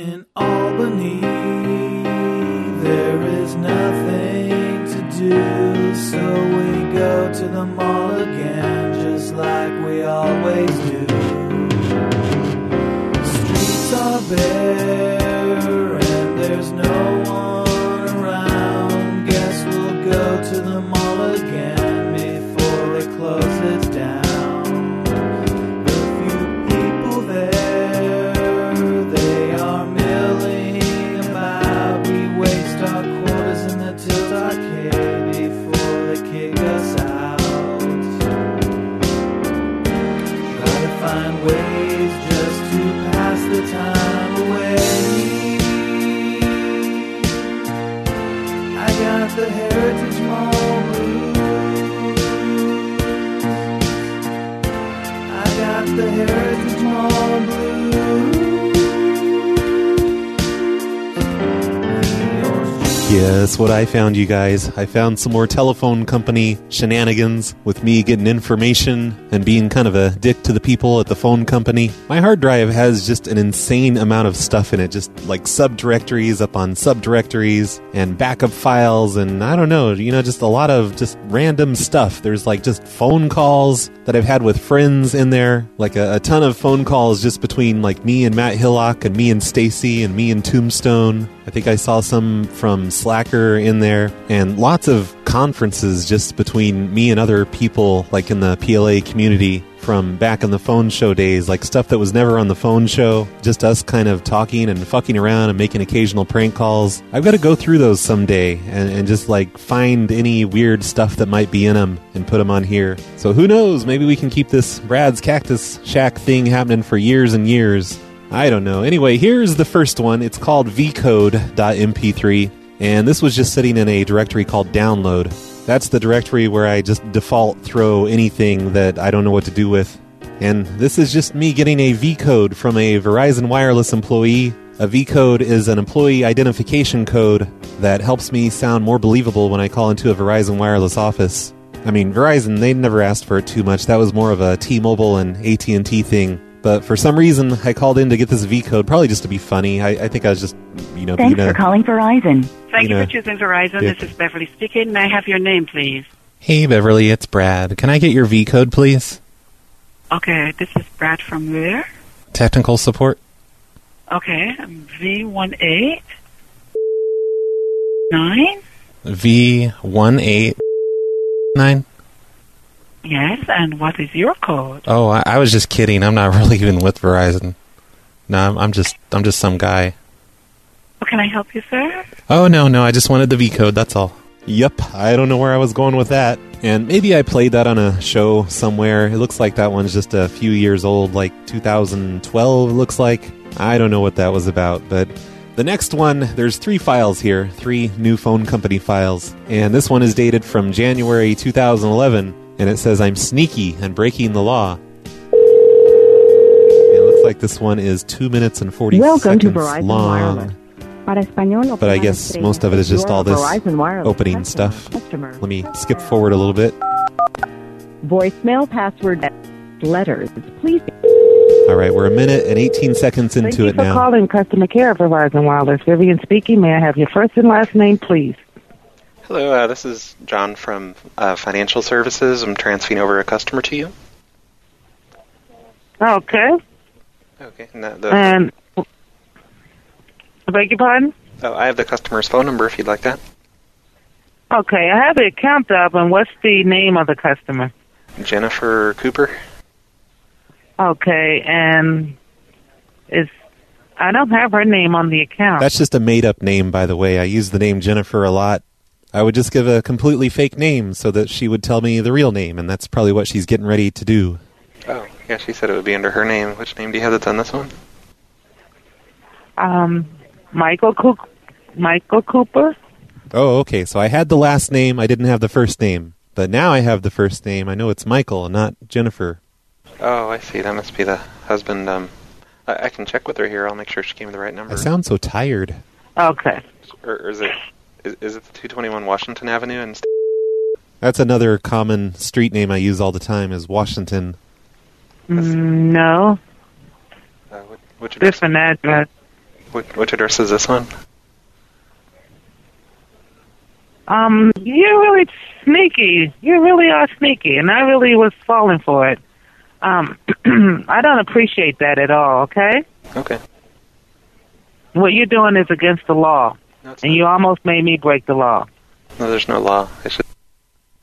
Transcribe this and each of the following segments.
In Albany, there is nothing to do, Yes, what I found, you guys. I found some more telephone company shenanigans with me getting information and being kind of a dick to the people at the phone company. My hard drive has just an insane amount of stuff in it, just like subdirectories up on subdirectories and backup files, and I don't know, you know, just a lot of just random stuff. There's like just phone calls that I've had with friends in there, like a, a ton of phone calls just between like me and Matt Hillock and me and Stacy and me and Tombstone. I think I saw some from Slacker in there, and lots of conferences just between me and other people, like in the PLA community from back in the phone show days, like stuff that was never on the phone show, just us kind of talking and fucking around and making occasional prank calls. I've got to go through those someday and, and just like find any weird stuff that might be in them and put them on here. So who knows? Maybe we can keep this Brad's Cactus Shack thing happening for years and years. I don't know. Anyway, here's the first one. It's called vcode.mp3, and this was just sitting in a directory called download. That's the directory where I just default throw anything that I don't know what to do with. And this is just me getting a vcode from a Verizon Wireless employee. A vcode is an employee identification code that helps me sound more believable when I call into a Verizon Wireless office. I mean, Verizon, they never asked for it too much. That was more of a T-Mobile and AT&T thing. But for some reason, I called in to get this V code, probably just to be funny. I, I think I was just, you know, Thanks being a, for calling Verizon. Thank You you know, for choosing Verizon. Dick. This is Beverly speaking. May I have your name, please? Hey, Beverly, it's Brad. Can I get your V code, please? Okay, this is Brad from where? Technical support? Okay, um, V18 nine. V189? Yes, and what is your code? Oh, I, I was just kidding. I'm not really even with Verizon. No, I'm, I'm just I'm just some guy. How can I help you, sir? Oh, no, no, I just wanted the V code, that's all. Yep, I don't know where I was going with that. And maybe I played that on a show somewhere. It looks like that one's just a few years old, like 2012, it looks like. I don't know what that was about, but the next one, there's three files here, three new phone company files. And this one is dated from January 2011, and it says, I'm sneaky and breaking the law. And it looks like this one is 2 minutes and 40 Welcome to seconds Verizon long. Wireless. Español, But I guess most of it is just all this opening customer. stuff. Customer. Let me skip forward a little bit. Voicemail password letters. Please. All right, we're a minute and 18 seconds into Thank into you it for now. calling customer care for Verizon Wireless. Vivian speaking. May I have your first and last name, please? Hello, uh, this is John from uh, Financial Services. I'm transferring over a customer to you. Okay. Okay. And the, the, And I beg your pardon? oh, I have the customer's phone number if you'd like that. Okay, I have the account up, and what's the name of the customer? Jennifer Cooper. Okay, and is I don't have her name on the account. That's just a made up name, by the way. I use the name Jennifer a lot. I would just give a completely fake name so that she would tell me the real name, and that's probably what she's getting ready to do. Oh, yeah, she said it would be under her name. Which name do you have that's on this one? um, Michael Cook, Michael Cooper. Oh, okay. So I had the last name, I didn't have the first name. But now I have the first name. I know it's Michael not Jennifer. Oh, I see. That must be the husband. Um, I, I can check with her here. I'll make sure she gave me the right number. I sound so tired. Okay. or, or is it is, is it the 221 Washington Avenue? And That's another common street name I use all the time is Washington. Mm, no, uh, what, which address? different address. Which, which address is this one? Um, you're really sneaky. You really are sneaky, and I really was falling for it. Um, I don't appreciate that at all. Okay, Okay. what you're doing is against the law, No, and not. you almost made me break the law. no, there's no law. It's just,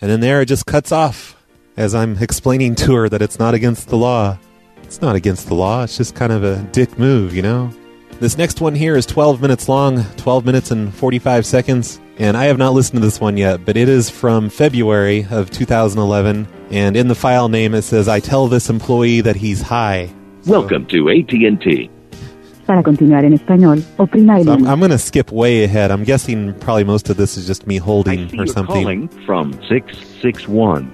And then there it just cuts off as I'm explaining to her that it's not against the law. It's not against the law, it's just kind of a dick move, you know? This next one here is 12 minutes long, 12 minutes and 45 seconds. And I have not listened to this one yet, but it is from February of 2011. And in the file name it says, I tell this employee that he's high. Welcome to AT&T. Para continuar en español, oprima el So I'm. I'm going to skip way ahead. I'm guessing probably most of this is just me I holding see or you're something. calling from 661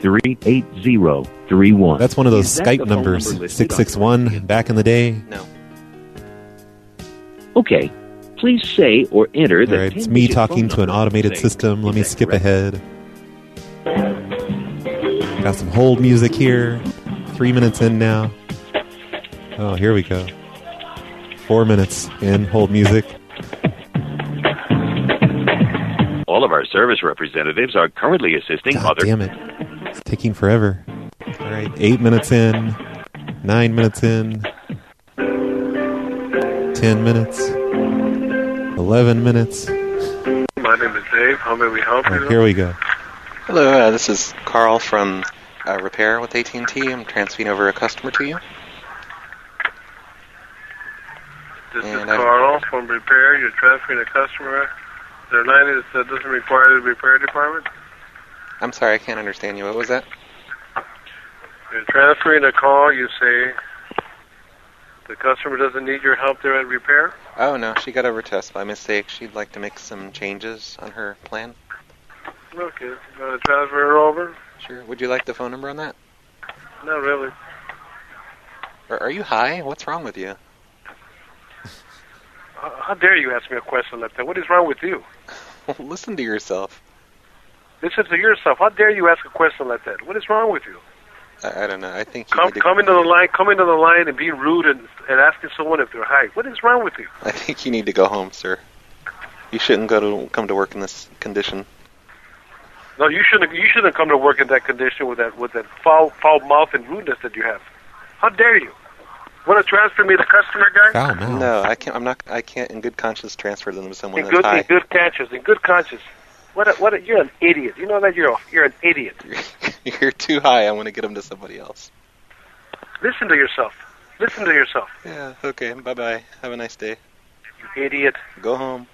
38031. That's one of those Skype numbers, number 661 back in the day. no. Okay. Please say or enter the right, it's me talking to an automated system. Let me skip correct? ahead. Got some hold music here. Three minutes in now. Oh, here we go. Four minutes in hold music. All of our service representatives are currently assisting God other damn it. It's taking forever. All right, eight minutes in. Nine minutes in. Ten minutes. Eleven minutes. My name is Dave. How may we help All right, you? here we go. Hello, uh, this is Carl from uh, Repair with AT&T. I'm transferring over a customer to you. This is and I- Carl from Repair. You're transferring a customer. Their line is uh, doesn't require the repair department. I'm sorry, I can't understand you. What was that? You're transferring a call. You say the customer doesn't need your help there at repair. Oh, no, she got over to us by mistake. She'd like to make some changes on her plan. Okay, you want to transfer her over? Sure. Would you like the phone number on that? Not really. Or are you high? What's wrong with you? How, dare you ask me a question like that? What is wrong with you? Listen to yourself. Listen to yourself. How dare you ask a question like that? What is wrong with you? I, I don't know. I think you Come, need to, come into the line, come into the line, and being rude and, and asking someone if they're high. What is wrong with you? I think you need to go home, sir. You shouldn't go to come to work in this condition. No, you shouldn't. You shouldn't come to work in that condition with that with that foul foul mouth and rudeness that you have. How dare you? Want to transfer me the customer guy? Foul mouth. No, I can't. I'm not. I can't, in good conscience, transfer them to someone In good, high. in good conscience, in good conscience. What? A, what? A, you're an idiot. You know that you're a, you're an idiot. You're too high. I want to get them to somebody else. Listen to yourself. Listen to yourself. Yeah. Okay. Bye bye. Have a nice day. You idiot. Go home.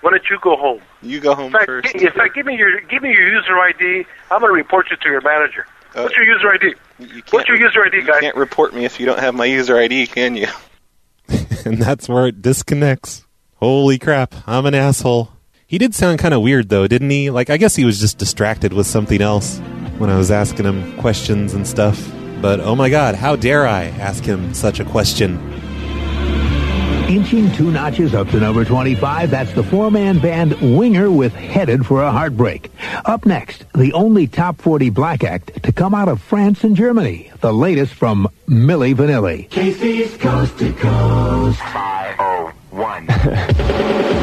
Why don't you go home? You go In home fact, first. gi- in fact, give me your give me your user ID. I'm going to report you to your manager. Uh, What's your user ID? You can't, What's your user ID, guy? you can't report me if you don't have my user ID, can you? and that's where it disconnects. Holy crap, I'm an asshole. He did sound kind of weird though, didn't he? Like, I guess he was just distracted with something else when I was asking him questions and stuff. But oh my god, how dare I ask him such a question? Inching two notches up to number 25, that's the four-man band Winger with Headed for a Heartbreak. Up next, the only top 40 black act to come out of France and Germany, the latest from Milli Vanilli. Casey's Coast to Coast. 501.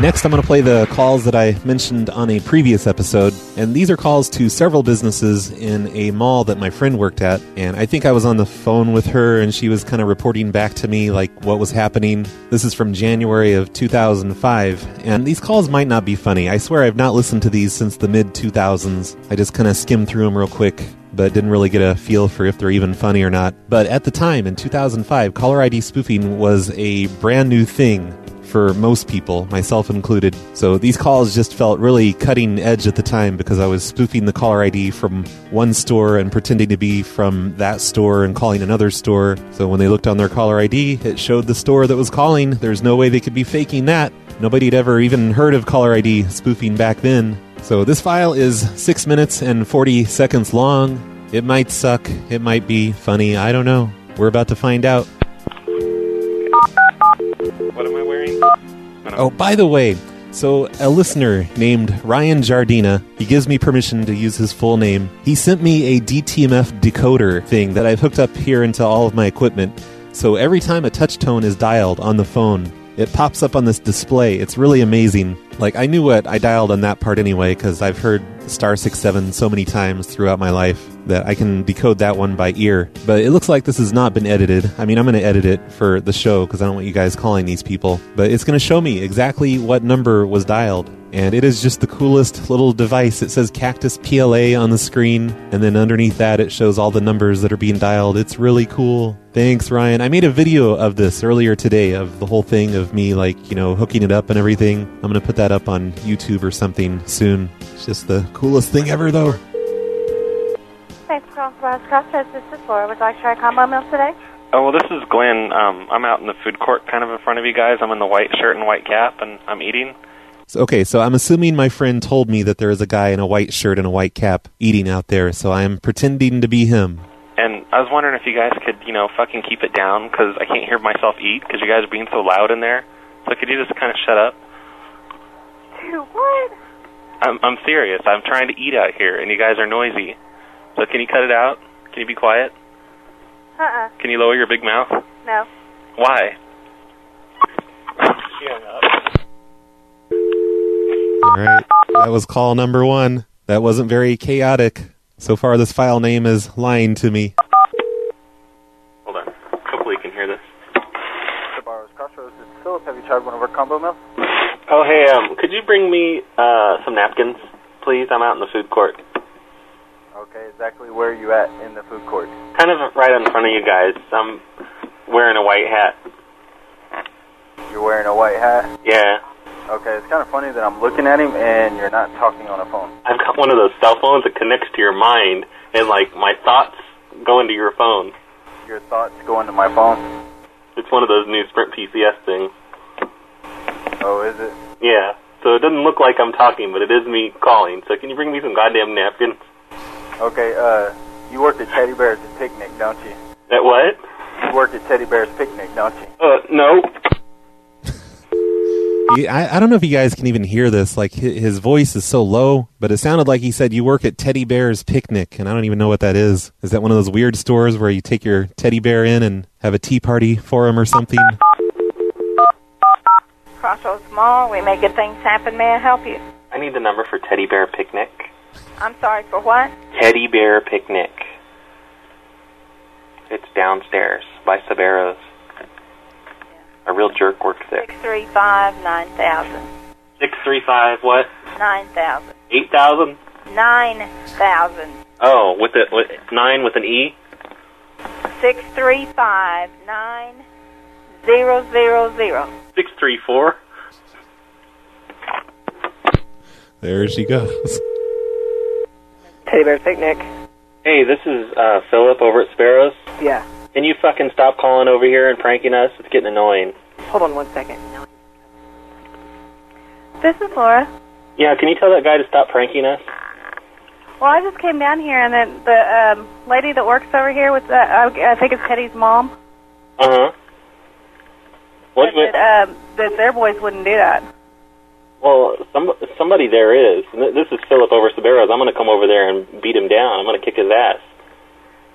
Next, I'm going to play the calls that I mentioned on a previous episode, and these are calls to several businesses in a mall that my friend worked at. And I think I was on the phone with her, and she was kind of reporting back to me like what was happening. This is from January of 2005, and these calls might not be funny. I swear I've not listened to these since the mid 2000s. I just kind of skimmed through them real quick but didn't really get a feel for if they're even funny or not. But at the time, in 2005, caller ID spoofing was a brand new thing for most people, myself included. So these calls just felt really cutting edge at the time because I was spoofing the caller ID from one store and pretending to be from that store and calling another store. So when they looked on their caller ID, it showed the store that was calling. There's no way they could be faking that. Nobody had ever even heard of caller ID spoofing back then. So this file is 6 minutes and 40 seconds long. It might suck, it might be funny, I don't know. We're about to find out. Wearing? Oh, by the way, So, a listener named Ryan Jardina, he gives me permission to use his full name. He sent me a DTMF decoder thing that I've hooked up here into all of my equipment. So, every time a touch tone is dialed on the phone, it pops up on this display. It's really amazing. Like, I knew what I dialed on that part anyway, because I've heard star six seven so many times throughout my life that I can decode that one by ear. But it looks like this has not been edited. I mean, I'm going to edit it for the show because I don't want you guys calling these people. But it's going to show me exactly what number was dialed. And it is just the coolest little device. It says Cactus PLA on the screen, and then underneath that, it shows all the numbers that are being dialed. It's really cool. Thanks, Ryan. I made a video of this earlier today of the whole thing of me, like, you know, hooking it up and everything. I'm going to put that up on YouTube or something soon. It's just the coolest thing ever, though. Thanks for calling Surprise Crossroads. This is Laura. Would you like to try a combo meal today? Oh well, this is Glenn. Um, I'm out in the food court, kind of in front of you guys. I'm in the white shirt and white cap, and I'm eating. So, okay, so I'm assuming my friend told me that there is a guy in a white shirt and a white cap eating out there, so I'm pretending to be him. And I was wondering if you guys could, you know, fucking keep it down because I can't hear myself eat because you guys are being so loud in there. So could you just kind of shut up? Dude, what? I'm I'm serious. I'm trying to eat out here, and you guys are noisy. So can you cut it out? Can you be quiet? Uh-uh. Can you lower your big mouth? No. Why? All right, that was call number one. That wasn't very chaotic. So far, this file name is lying to me. Hold on. Hopefully you can hear this. Sbarro's Crossroads. This is Philip. Have you tried one of our combo meals? Oh hey, um, could you bring me uh some napkins, please? I'm out in the food court. Okay, exactly where are you at in the food court? Kind of right in front of you guys. I'm wearing a white hat. You're wearing a white hat? Yeah. Okay, it's kind of funny that I'm looking at him and you're not talking on a phone. I've got one of those cell phones that connects to your mind, and like my thoughts go into your phone. Your thoughts go into my phone? It's one of those new Sprint PCS things. Oh, is it? Yeah. So it doesn't look like I'm talking, but it is me calling. So can you bring me some goddamn napkins? Okay, uh, you work at Teddy Bear's Picnic, don't you? At what? You work at Teddy Bear's Picnic, don't you? Uh, no. Yeah, I, I don't know if you guys can even hear this. Like hi- his voice is so low, but it sounded like he said you work at Teddy Bear's Picnic, and I don't even know what that is. Is that one of those weird stores where you take your teddy bear in and have a tea party for him or something? Crossroads Mall. We make good things happen. May I help you? I need the number for Teddy Bear Picnic. I'm sorry, for what? Teddy Bear Picnic. It's downstairs by Sbarro's. A real jerk works there. 635 9000. Six three five what? 9000. Eight thousand? 9000. Oh, with the with nine with an E. 635 9000. Six three four. There she goes. Teddy Bear Picnic. Hey, this is uh, Philip over at Sbarro's. Yeah. Can you fucking stop calling over here and pranking us? It's getting annoying. Hold on one second. This is Laura. Yeah, can you tell that guy to stop pranking us? Well, I just came down here, and then the um, lady that works over here with, uh, I I think it's Teddy's mom, Uh huh. What? that, um, that their boys wouldn't do that. Well, some somebody there is. This is Philip over at Sbarro's. I'm going to come over there and beat him down. I'm going to kick his ass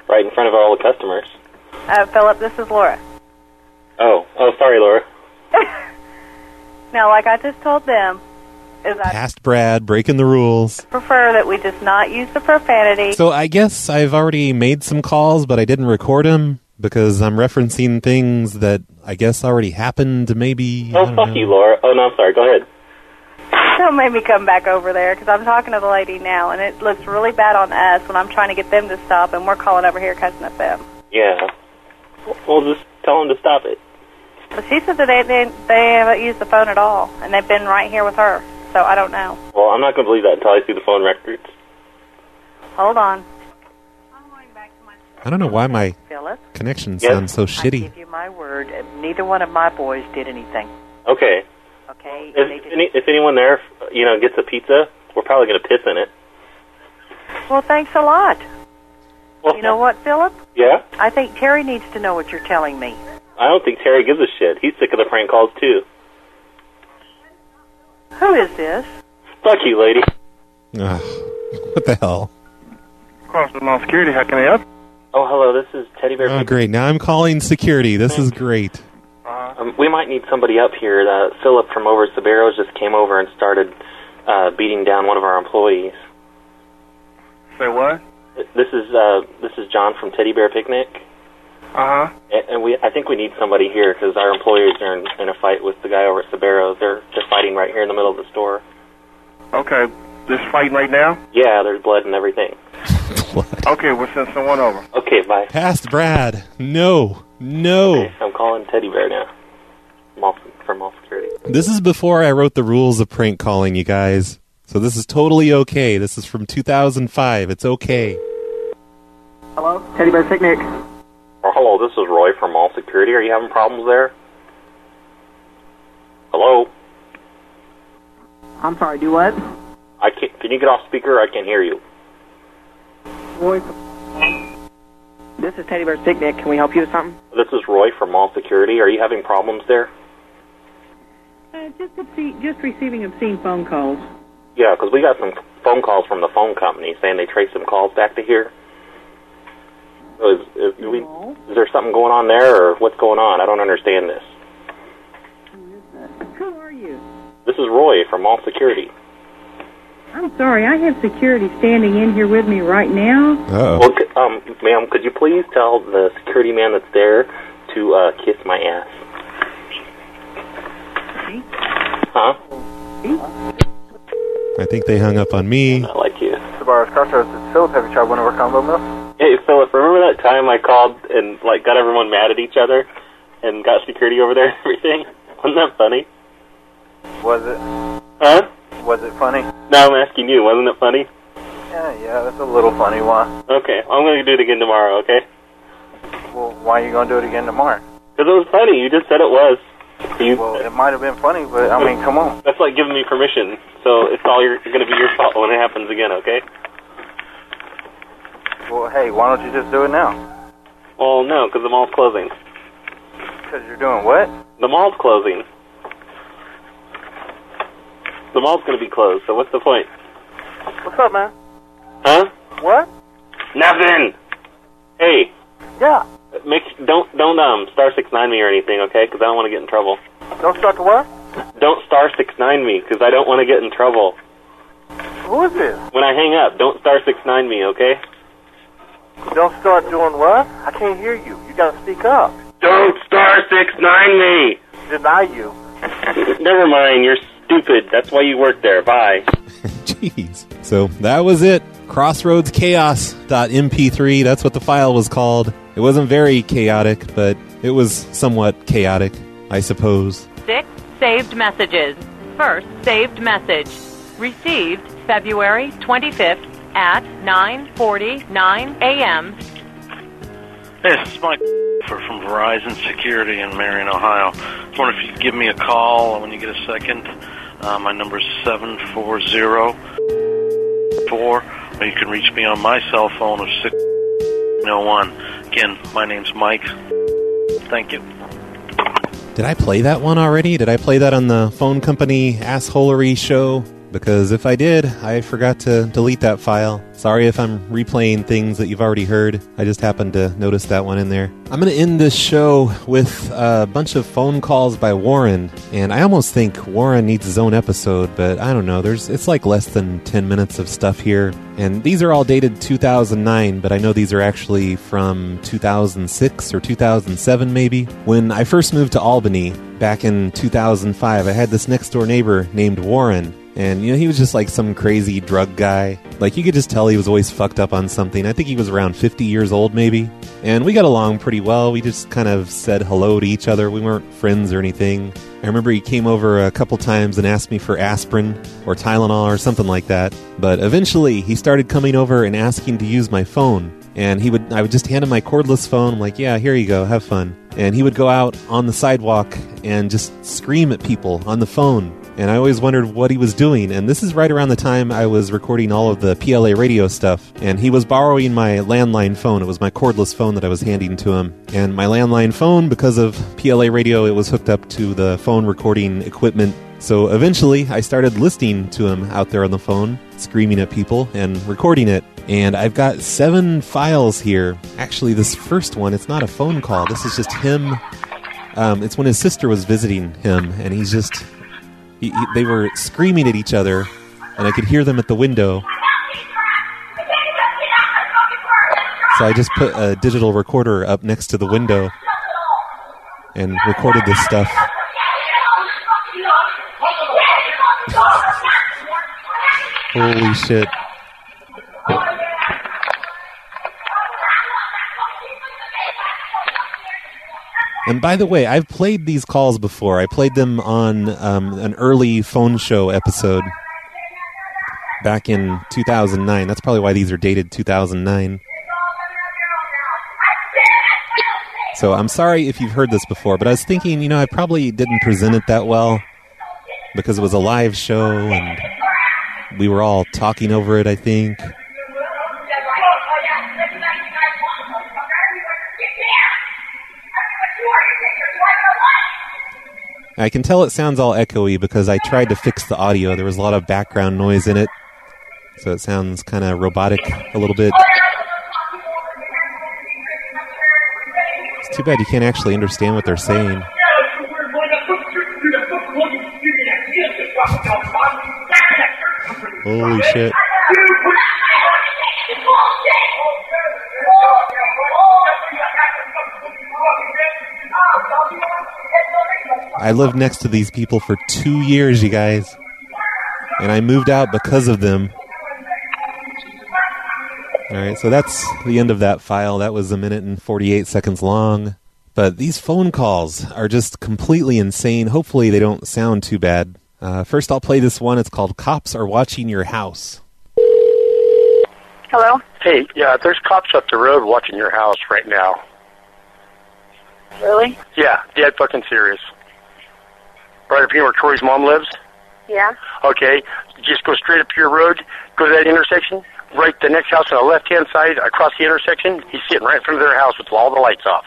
right in front of all the customers. Uh, Philip, this is Laura. Oh, oh, sorry, Laura. Now, like I just told them, is I Past Brad breaking the rules. prefer that we just not use the profanity. So I guess I've already made some calls, but I didn't record them because I'm referencing things that I guess already happened. Maybe. Oh, fuck know. you, Laura. Oh no, I'm sorry. Go ahead. Don't make me come back over there because I'm talking to the lady now, and it looks really bad on us when I'm trying to get them to stop, and we're calling over here cussing at them. Yeah. Well, just tell them to stop it. But she said that they, they they haven't used the phone at all, and they've been right here with her. So I don't know. Well, I'm not going to believe that until I see the phone records. Hold on. I don't know why my Philip? connection Yes? sounds so I shitty. give you my word. Neither one of my boys did anything. Okay. Okay? If, any, if anyone there, you know, gets a pizza, we're probably going to piss in it. Well, thanks a lot. Well, you know what, Philip? Yeah. I think Terry needs to know what you're telling me. I don't think Terry gives a shit. He's sick of the prank calls too. Who is this? Fuck you, lady. Ugh, what the hell? Crossing security, how can I help? Oh, hello. This is Teddy Bear. Oh, great. Now I'm calling security. This is great. Um, we might need somebody up here. Uh, Philip from over at Sbarro's just came over and started uh, beating down one of our employees. Say what? This is uh, this is John from Teddy Bear Picnic, Uh huh. and, and we I think we need somebody here because our employees are in, in a fight with the guy over at Sbarro's. They're they're fighting right here in the middle of the store. Okay. This fighting right now? Yeah, there's blood and everything. Okay, we'll send someone over. Okay, bye. Past Brad. No. No. I'm calling Teddy Bear now. Mall, from Mall Security. This is before I wrote the rules of prank calling, you guys. So this is totally okay. This is from 2005. It's okay. Hello, Teddy Bear Picnic. Oh, hello, this is Roy from Mall Security. Are you having problems there? Hello? I'm sorry, do what? I can't. Can you get off speaker? I can't hear you. Roy. This is Teddy Bear's Picnic. Can we help you with something? This is Roy from Mall Security. Are you having problems there? Uh, just, obscene, just receiving obscene phone calls. Yeah, because we got some phone calls from the phone company saying they traced some calls back to here. So Is, is, do we, is there something going on there, or what's going on? I don't understand this. Who are you? This is Roy from Mall Security. I'm sorry, I have security standing in here with me right now. Uh Well, c- um, ma'am, could you please tell the security man that's there to uh, kiss my ass? Huh? I think they hung up on me. I like you. Sbarro's Crossroads, it's Philip. Have you tried one of our combo meals? Hey, Philip, remember that time I called and like got everyone mad at each other and got security over there and everything? Wasn't that funny? Was it? Huh? Was it funny? Now I'm asking you, wasn't it funny? Yeah, yeah, that's a little funny one. Okay, I'm going to do it again tomorrow, okay? Well, why are you going to do it again tomorrow? Because it was funny. You just said it was. You, Well, it might have been funny, but I mean, come on. That's like giving me permission. So it's all your, going to be your fault when it happens again, okay? Well, hey, why don't you just do it now? Well, no, because the mall's closing. Because you're doing what? The mall's closing. The mall's going to be closed, so what's the point? What's up, man? Huh? What? Nothing. Hey, Yeah. make don't don't um star six nine me or anything, okay? Because I don't want to get in trouble. Don't start the what? Don't star six nine me because I don't want to get in trouble. Who is this? When I hang up, don't star six nine me, okay? Don't start doing what? I can't hear you. You gotta speak up. Don't star six nine me. Deny you. Never mind, you're stupid. That's why you work there. Bye. Jeez. So that was it. Crossroads Chaos.mp3. That's what the file was called. It wasn't very chaotic, but it was somewhat chaotic, I suppose. Six saved messages. First saved message. Received February 25th at 9:49 a.m. Hey, this is Mike from Verizon Security in Marion, Ohio. I was wondering if you could give me a call when you get a second. Uh, my number is 7404, or you can reach me on my cell phone of 601. Again, my name's Mike. Thank you. Did I play that one already? Did I play that on the phone company assholery show? Because if I did, I forgot to delete that file. Sorry if I'm replaying things that you've already heard. I just happened to notice that one in there. I'm going to end this show with a bunch of phone calls by Warren, and I almost think Warren needs his own episode, but I don't know. There's it's like less than 10 minutes of stuff here. And these are all dated 2009, but I know these are actually from 2006 or 2007 maybe. When I first moved to Albany back in 2005, I had this next door neighbor named Warren. And, you know, he was just like some crazy drug guy. Like, you could just tell he was always fucked up on something. I think he was around 50 years old, maybe. And we got along pretty well. We just kind of said hello to each other. We weren't friends or anything. I remember he came over a couple times and asked me for aspirin or Tylenol or something like that. But eventually, he started coming over and asking to use my phone. And he would, I would just hand him my cordless phone. I'm like, yeah, here you go, have fun. And he would go out on the sidewalk and just scream at people on the phone and I always wondered what he was doing. And this is right around the time I was recording all of the PLA radio stuff, and he was borrowing my landline phone. It was my cordless phone that I was handing to him. And my landline phone, because of PLA radio, it was hooked up to the phone recording equipment So eventually, I started listening to him out there on the phone, screaming at people and recording it. And I've got seven files here. Actually, this first one, it's not a phone call. This is just him. Um, it's when his sister was visiting him, and he's just. He, he, they were screaming at each other, and I could hear them at the window. So I just put a digital recorder up next to the window and recorded this stuff. Holy shit. And by the way, I've played these calls before. I played them on um, an early phone show episode back in 2009. That's probably why these are dated 2009. So I'm sorry if you've heard this before, but I was thinking, you know, I probably didn't present it that well because it was a live show and we were all talking over it, I think. I can tell it sounds all echoey because I tried to fix the audio. There was a lot of background noise in it. So it sounds kind of robotic a little bit. It's too bad you can't actually understand what they're saying. Holy shit. I lived next to these people for two years, you guys. And I moved out because of them. Alright, so that's the end of that file. That was a minute and 48 seconds long. But these phone calls are just completely insane. Hopefully, they don't sound too bad. Uh, first, I'll play this one. It's called Cops Are Watching Your House. Hello? Hey, yeah, there's cops up the road watching your house right now. Really? Yeah, dead fucking serious. Right up here where Troy's mom lives? Yeah? Okay, just go straight up your road, go to that intersection, right the next house on the left hand side across the intersection. He's sitting right in front of their house with all the lights off.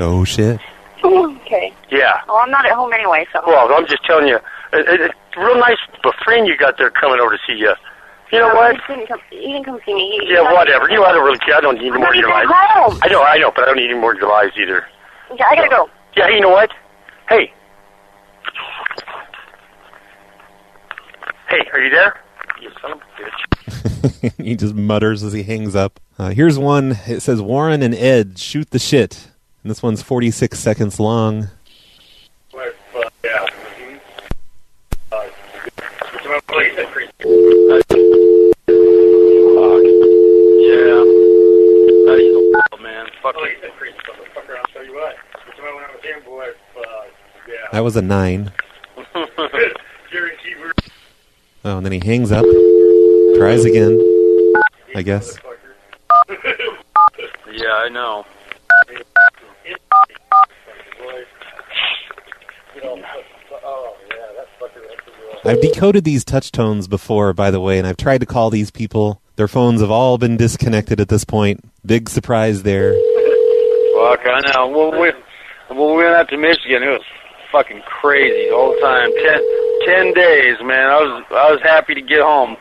Oh, shit. okay. Yeah. Well, I'm not at home anyway, so. Well, I'm just telling you, it, it, it's real nice of a friend you got there coming over to see you. You know No, what? You can come, you can come see me. Yeah, whatever. You know, I don't really care. I don't need any I'm more not of your lies. home. I know, I know, but I don't need any more of your lies either. Yeah, I gotta go. Yeah, you know what? Hey. Hey, are you there? You son of a bitch. he just mutters as he hangs up. Uh, here's one. It says Warren and Ed shoot the shit. And this one's 46 seconds long. Yeah. Yeah. That was a nine. Oh, and then he hangs up. Tries again. I guess. Yeah, I know. I've decoded these touch tones before, by the way, and I've tried to call these people. Their phones have all been disconnected at this point. Big surprise there. Fuck, I know. When we, when we went out to Michigan, it was fucking crazy the whole time. Ten, ten days, man. I was, I was happy to get home.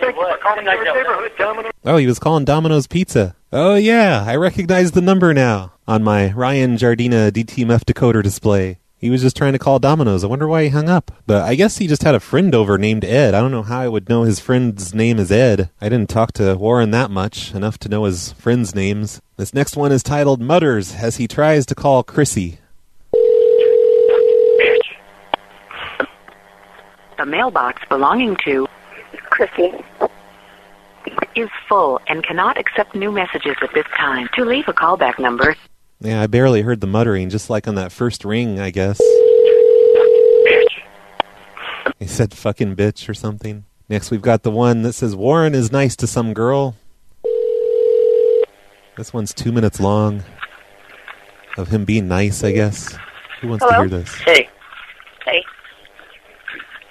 Thank you for calling our neighborhood, Domino. Oh, he was calling Domino's Pizza. Oh, yeah, I recognize the number now on my Ryan Jardina DTMF decoder display. He was just trying to call Domino's. I wonder why he hung up. But I guess he just had a friend over named Ed. I don't know how I would know his friend's name is Ed. I didn't talk to Warren that much, enough to know his friends' names. This next one is titled Mutters as he tries to call Chrissy. The mailbox belonging to Chrissy is full and cannot accept new messages at this time. To leave a callback number, Yeah, I barely heard the muttering, just like on that first ring, I guess. He said fucking bitch or something. Next, we've got the one that says Warren is nice to some girl. This one's two minutes long. Of him being nice, I guess. Who wants Hello? to hear this? Hey, Hey,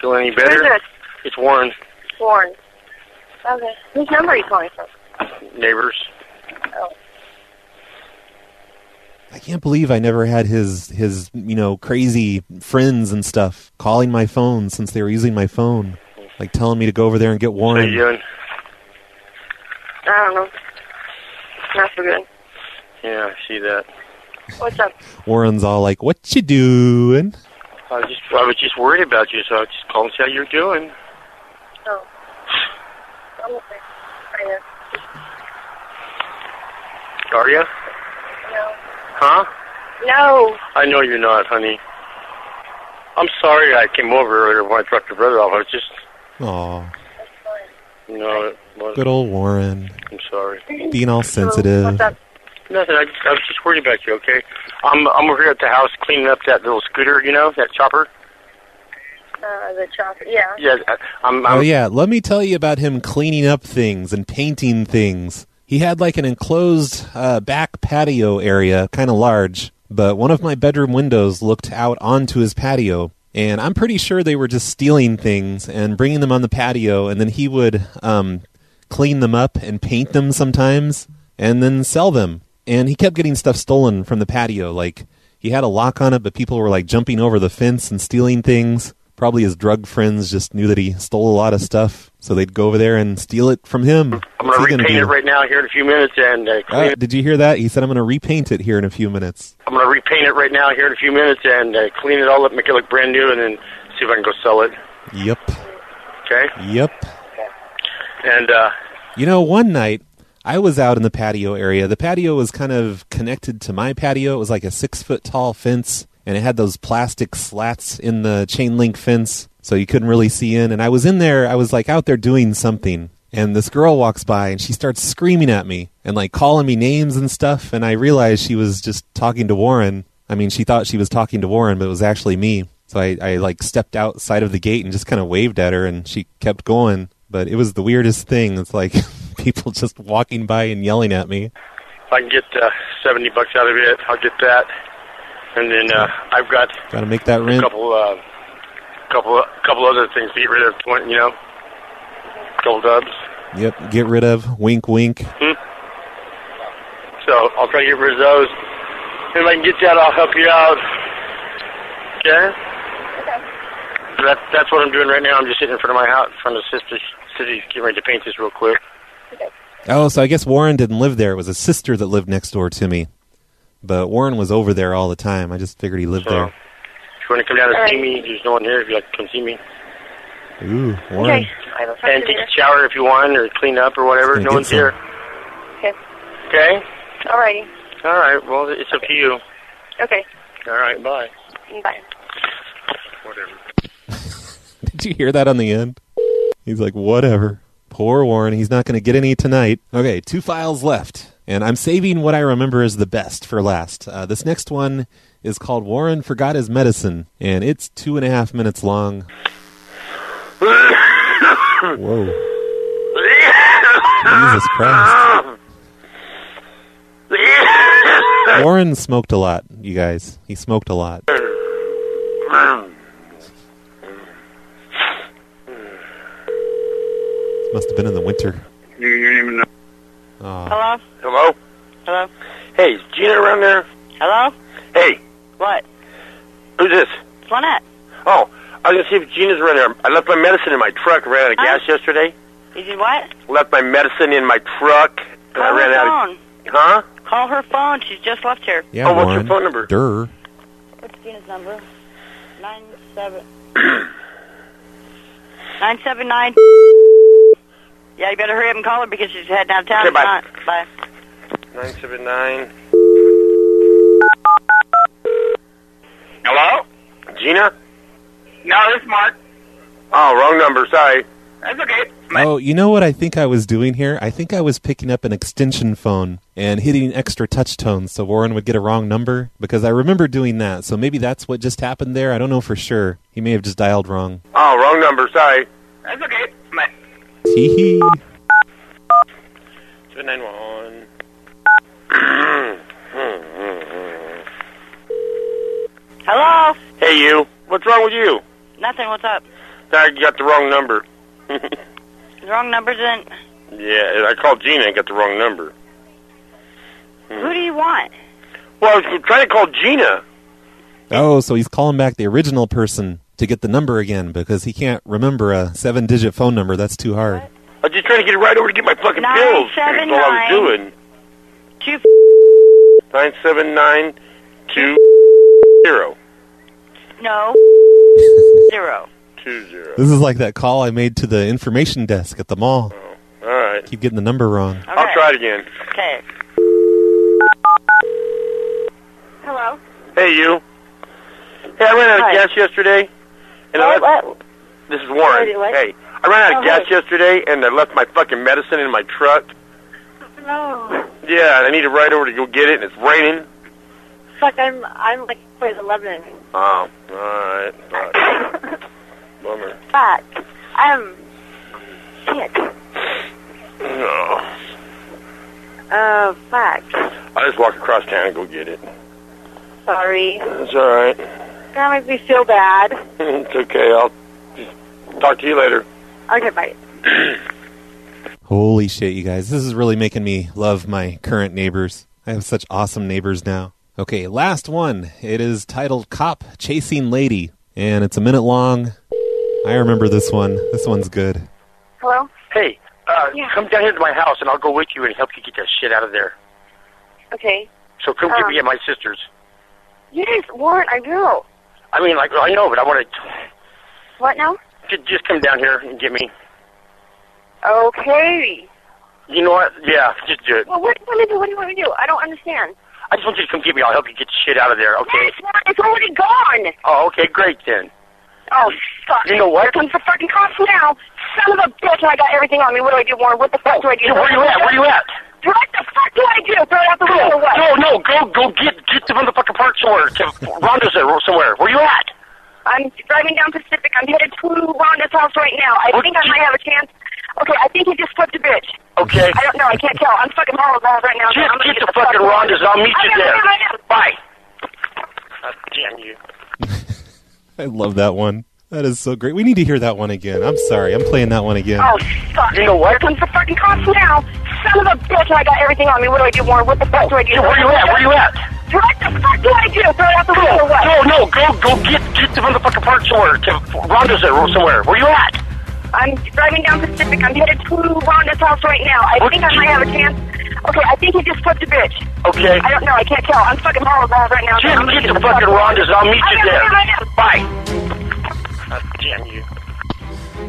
feel any who's better? this? It's Warren. Warren. Okay. Whose number are you calling from? Neighbors. Oh. I can't believe I never had his his you know crazy friends and stuff calling my phone since they were using my phone, like telling me to go over there and get Warren. How you Warren. doing? I don't know. Not so good. Yeah, I see that. What's up? Warren's all like, "What you doing?" I was just I was just worried about you, so I just calling to see how you're doing. Oh. I'm okay. I know. Are you? No. Huh? No. I know you're not, honey. I'm sorry I came over earlier when I dropped your brother off. I was just Aw, no. It wasn't. good old Warren, I'm sorry. being all sensitive. Nothing. I, I was just worried about you. Okay. I'm I'm over here at the house cleaning up that little scooter. You know that chopper. Uh, the chopper. Yeah. Yeah. I- I'm. I'm Oh yeah, let me tell you about him cleaning up things and painting things. He had like an enclosed uh, back patio area, kind of large, but one of my bedroom windows looked out onto his patio. And I'm pretty sure they were just stealing things and bringing them on the patio, and then he would um, clean them up and paint them sometimes, and then sell them. And he kept getting stuff stolen from the patio. Like he had a lock on it, but people were like jumping over the fence and stealing things. Probably his drug friends just knew that he stole a lot of stuff, so they'd go over there and steal it from him. I'm gonna he gonna repaint it right now here in a few minutes and uh, clean Uh, it. did you hear that? He said, "I'm going to repaint it here in a few minutes." I'm gonna repaint it right now here in a few minutes and uh, clean it all up, make it look brand new, and then see if I can go sell it. Yep, Okay. yep. And uh, You know, one night I was out in the patio area. The patio was kind of connected to my patio. It was like a six foot tall fence, and it had those plastic slats in the chain link fence, so you couldn't really see in. And I was in there, I was like out there doing something. And this girl walks by and she starts screaming at me and like calling me names and stuff. And I realized she was just talking to Warren. I mean, she thought she was talking to Warren, but it was actually me. So I, I like stepped outside of the gate and just kind of waved at her, and she kept going. But it was the weirdest thing. It's like people just walking by and yelling at me. if I can get uh, seventy bucks out of it, I'll get that. And then uh, I've got Got to make that a rent. couple, uh, couple, couple other things to get rid of. Twenty, you know, couple dubs. Yep, get rid of. Wink, wink. Hmm? So I'll try to get rid of those. If I can get that, I'll help you out. Okay? So That, that's what I'm doing right now. I'm just sitting in front of my house, in front of Sister City, getting ready to paint this real quick. Oh, so I guess Warren didn't live there. It was a sister that lived next door to me. But Warren was over there all the time. I just figured he lived So there. if you want to come down and see me, there's no one here. If you'd like to come see me. Ooh, Warren. I will talk And take a shower if you want, or clean up or whatever. No one's some. here. Okay. Okay? Alrighty. All right. Well, it's up to you. Okay. All right. Bye. Bye. Whatever. Did you hear that on the end? He's like, whatever. Poor Warren. He's not going to get any tonight. Okay, two files left. And I'm saving what I remember as the best for last. Uh, this next one is called Warren Forgot His Medicine. And it's two and a half minutes long. Whoa. Jesus Christ. Warren smoked a lot, you guys. He smoked a lot. Must have been in the winter. You, you don't even know. Aw. Hello? Hello? Hello? Hey, is Gina around there? Hello? Hey, What? who's this? It's Lynette. Oh, I was gonna see if Gina's around there. I left my medicine in my truck. Ran out of Huh? gas yesterday. You did what? Left my medicine in my truck. and I Call ran her out. phone. Of, huh? Call her phone. She's just left here. Yeah, Oh, what's your phone number? Durr. What's Gina's number? Nine seven. Nine seven nine. Yeah, you better hurry up and call her because she's heading out of town. Okay, bye. tonight. Bye. Nine seven nine. Hello? Gina? No, it's Mark. Oh, wrong number. Sorry. That's okay. Oh, you know what I think I was doing here? I think I was picking up an extension phone and hitting extra touch tones so Warren would get a wrong number because I remember doing that. So maybe that's what just happened there. I don't know for sure. He may have just dialed wrong. Oh, wrong number. Sorry. That's okay. Bye. Tee hee. Seven nine one. Hello? Hey, you. What's wrong with you? Nothing. What's up? I got the wrong number. The wrong numbers in. yeah, I called Gina and got the wrong number. Who do you want? Well, I was trying to call Gina. Oh, so he's calling back the original person to get the number again because he can't remember a seven-digit phone number. That's too hard. I was just trying to get it right over to get my fucking Nine, pills. seven, That's all I was doing. Two. Nine seven nine two zero No. Zero. two zero. This is like that call I made to the information desk at the mall. Oh, all right. Keep getting the number wrong. I'll try it again. Okay. Hello. Hey, you. Hey, I ran out of gas yesterday, What? This is Warren. What? Hey, I ran out of Oh, gas hey. yesterday, and I left my fucking medicine in my truck. No. Yeah, and I need to ride over to go get it, and it's raining. Fuck, I'm I'm like wait eleven. Oh, all right. All right. Bummer. Fuck. I'm shit. No. Oh fuck. I just walk across town and go get it. Sorry. It's all right. That makes me feel bad. it's okay. I'll just talk to you later. Okay, bye. Holy shit, you guys. This is really making me love my current neighbors. I have such awesome neighbors now. Okay, last one. It is titled Cop Chasing Lady, and it's a minute long. I remember this one. This one's good. Hello. Hey, uh, come down here to my house, and I'll go with you and help you get that shit out of there. Okay. So come get Um, me at my sister's. Yes, Warren, I do. I mean, like, I know, but I want to What now? just, just come down here and get me. Okay. You know what? Yeah, just do it. Well, what do you want me to do? What do you want me to do? I don't understand. I just want you to come get me. I'll help you get the shit out of there, okay? Yes, it's already gone. Oh, okay, great then. Oh, fuck. You know what? Here comes the fucking cops now. Son of a bitch, and I got everything on me. What do I do, Warren? What the fuck do I do? Where you at? Where you at? What the fuck do I do? Throw it out the window? No, no, go, go get, get the motherfucking park somewhere. To Rhonda's there, somewhere. Where you at? I'm driving down Pacific. I'm headed to Rhonda's house right now. I think I might have a chance. Okay, I think he just flipped a bitch. Okay. I don't know. I can't tell. I'm fucking horrible right now. Just I'm gonna get the fuck fucking out. Rondas. I'll meet you I am, there. I am, I am. Bye. God damn you. I love that one. That is so great. We need to hear that one again. I'm sorry. I'm playing that one again. Oh, fuck. You know what? Here comes the fucking cops now. Son of a bitch, and I got everything on me. What do I do, Warren? What the fuck do I do? Hey, where you at? Where you at? What the fuck do I do? Throw it out the window or what? No, no, go, go get, get the motherfucking park somewhere. To Rhonda's there, somewhere. Where you at? I'm driving down Pacific. I'm headed to Rhonda's house right now. I think I might have a chance. Okay, I think he just flipped a bitch. Okay. I don't know. I can't tell. I'm fucking horrible right now. Just I'm gonna get the fucking out. Rondas. I'll meet I you there. I am, I am. Bye. Damn you.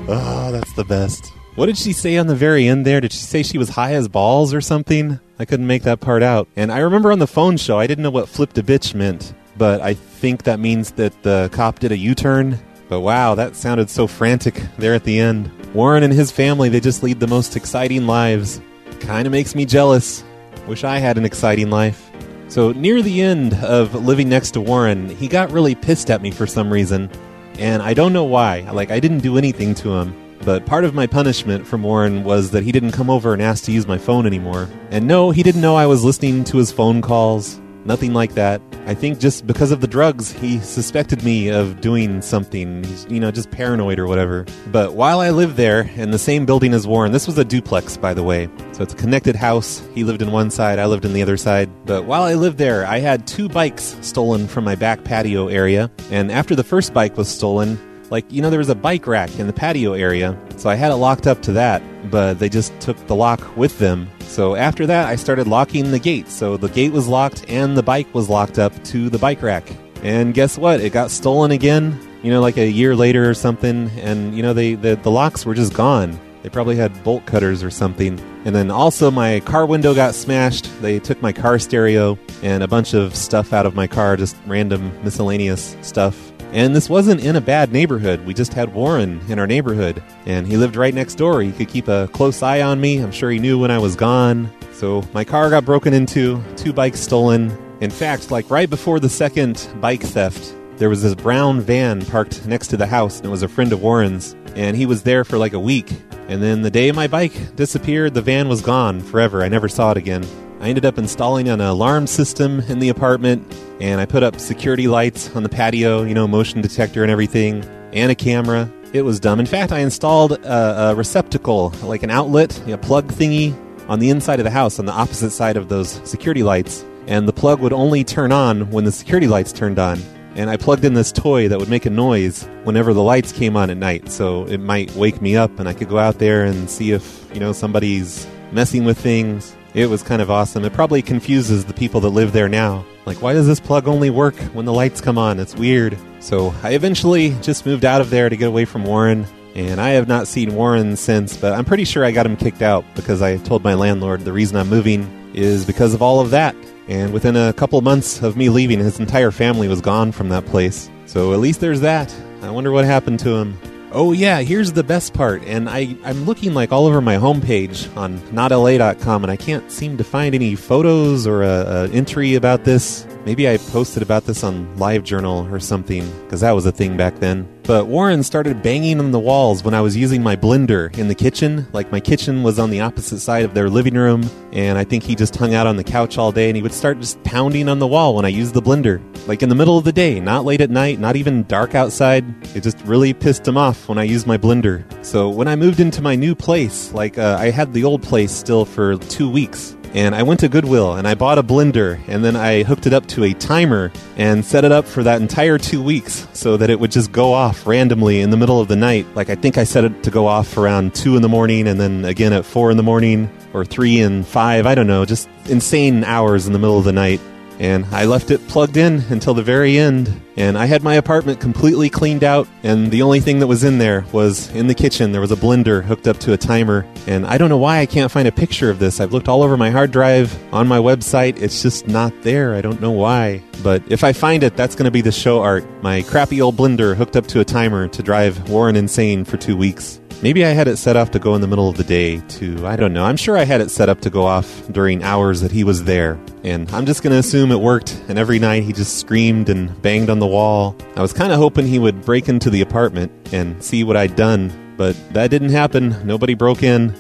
Oh, that's the best. What did she say on the very end there? Did she say she was high as balls or something? I couldn't make that part out. And I remember on the phone show, I didn't know what flipped a bitch meant, but I think that means that the cop did a U turn. But wow, that sounded so frantic there at the end. Warren and his family, they just lead the most exciting lives. Kind of makes me jealous. Wish I had an exciting life. So, near the end of living next to Warren, he got really pissed at me for some reason. And I don't know why. Like, I didn't do anything to him. But part of my punishment from Warren was that he didn't come over and ask to use my phone anymore. And no, he didn't know I was listening to his phone calls. Nothing like that. I think just because of the drugs, he suspected me of doing something. He's, you know, just paranoid or whatever. But while I lived there in the same building as Warren, this was a duplex, by the way. So it's a connected house. He lived in one side, I lived in the other side. But while I lived there, I had two bikes stolen from my back patio area. And after the first bike was stolen, like, you know, there was a bike rack in the patio area, so I had it locked up to that, but they just took the lock with them. So after that, I started locking the gate. So the gate was locked and the bike was locked up to the bike rack. And guess what? It got stolen again, you know, like a year later or something, and, you know, they the, the locks were just gone. They probably had bolt cutters or something. And then also, my car window got smashed. They took my car stereo and a bunch of stuff out of my car, just random miscellaneous stuff. And this wasn't in a bad neighborhood. We just had Warren in our neighborhood, and he lived right next door. He could keep a close eye on me. I'm sure he knew when I was gone. So my car got broken into, two bikes stolen. In fact, like right before the second bike theft, there was this brown van parked next to the house, and it was a friend of Warren's. And he was there for like a week. And then the day my bike disappeared, the van was gone forever. I never saw it again. I ended up installing an alarm system in the apartment, and I put up security lights on the patio, you know, motion detector and everything, and a camera. It was dumb. In fact, I installed a, a receptacle, like an outlet, a plug thingy, on the inside of the house, on the opposite side of those security lights. and the plug would only turn on when the security lights turned on. And I plugged in this toy that would make a noise whenever the lights came on at night, so it might wake me up and I could go out there and see if, you know, somebody's messing with things. It was kind of awesome. It probably confuses the people that live there now. Like, why does this plug only work when the lights come on? It's weird. So I eventually just moved out of there to get away from Warren, and I have not seen Warren since, but I'm pretty sure I got him kicked out because I told my landlord the reason I'm moving is because of all of that. And within a couple months of me leaving, his entire family was gone from that place. So at least there's that. I wonder what happened to him. Oh yeah, here's the best part. And I, I'm looking like all over my homepage on notla.com and I can't seem to find any photos or a, a entry about this. Maybe I posted about this on LiveJournal or something, because that was a thing back then. But Warren started banging on the walls when I was using my blender in the kitchen. Like my kitchen was on the opposite side of their living room, and I think he just hung out on the couch all day and he would start just pounding on the wall when I used the blender. Like in the middle of the day, not late at night, not even dark outside. It just really pissed him off when I used my blender. So when I moved into my new place, like uh, I had the old place still for two weeks, and I went to Goodwill and I bought a blender and then I hooked it up to a timer and set it up for that entire two weeks so that it would just go off randomly in the middle of the night. Like I think I set it to go off around two in the morning and then again at four in the morning or three and five. I don't know, just insane hours in the middle of the night and I left it plugged in until the very end. And I had my apartment completely cleaned out, and the only thing that was in there was in the kitchen. There was a blender hooked up to a timer, and I don't know why I can't find a picture of this. I've looked all over my hard drive, on my website, it's just not there. I don't know why. But if I find it, that's going to be the show art. My crappy old blender hooked up to a timer to drive Warren insane for two weeks. Maybe I had it set off to go in the middle of the day, too. I don't know. I'm sure I had it set up to go off during hours that he was there. And I'm just going to assume it worked, and every night he just screamed and banged on the wall. I was kind of hoping he would break into the apartment and see what I'd done, but that didn't happen. Nobody broke in.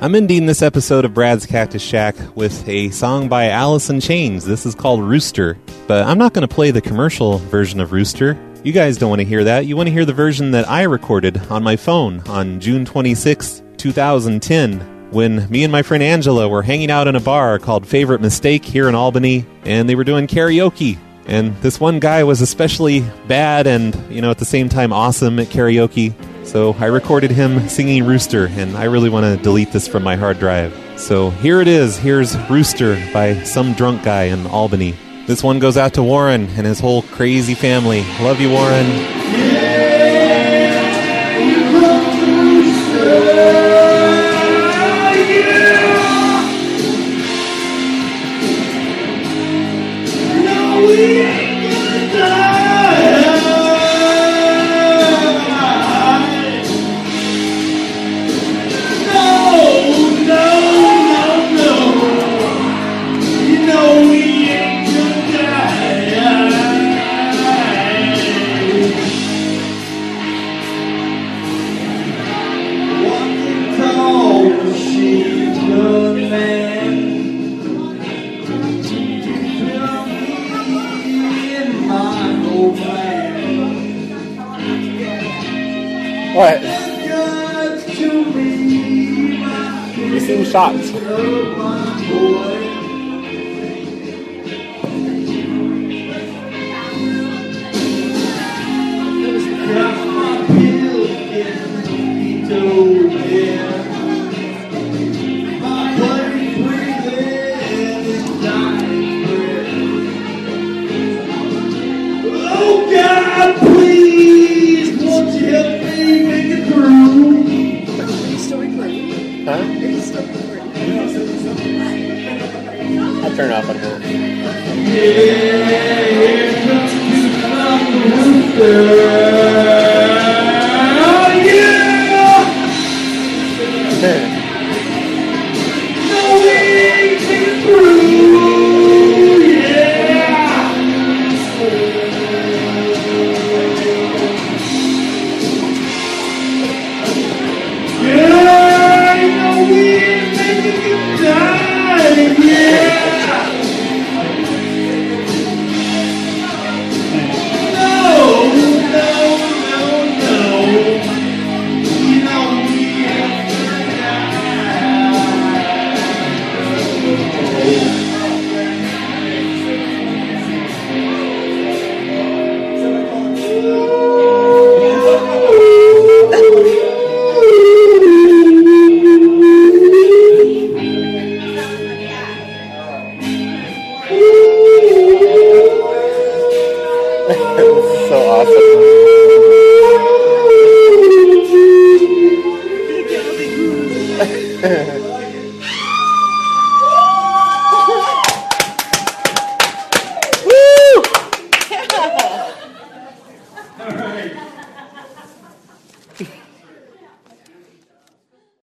I'm ending this episode of Brad's Cactus Shack with a song by in Chains. This is called Rooster, but I'm not going to play the commercial version of Rooster. You guys don't want to hear that. You want to hear the version that I recorded on my phone on June 26, 2010, when me and my friend Angela were hanging out in a bar called Favorite Mistake here in Albany, and they were doing karaoke. And this one guy was especially bad and, you know, at the same time awesome at karaoke. So I recorded him singing Rooster, and I really want to delete this from my hard drive. So here it is. Here's Rooster by some drunk guy in Albany. This one goes out to Warren and his whole crazy family. Love you, Warren. Yeah!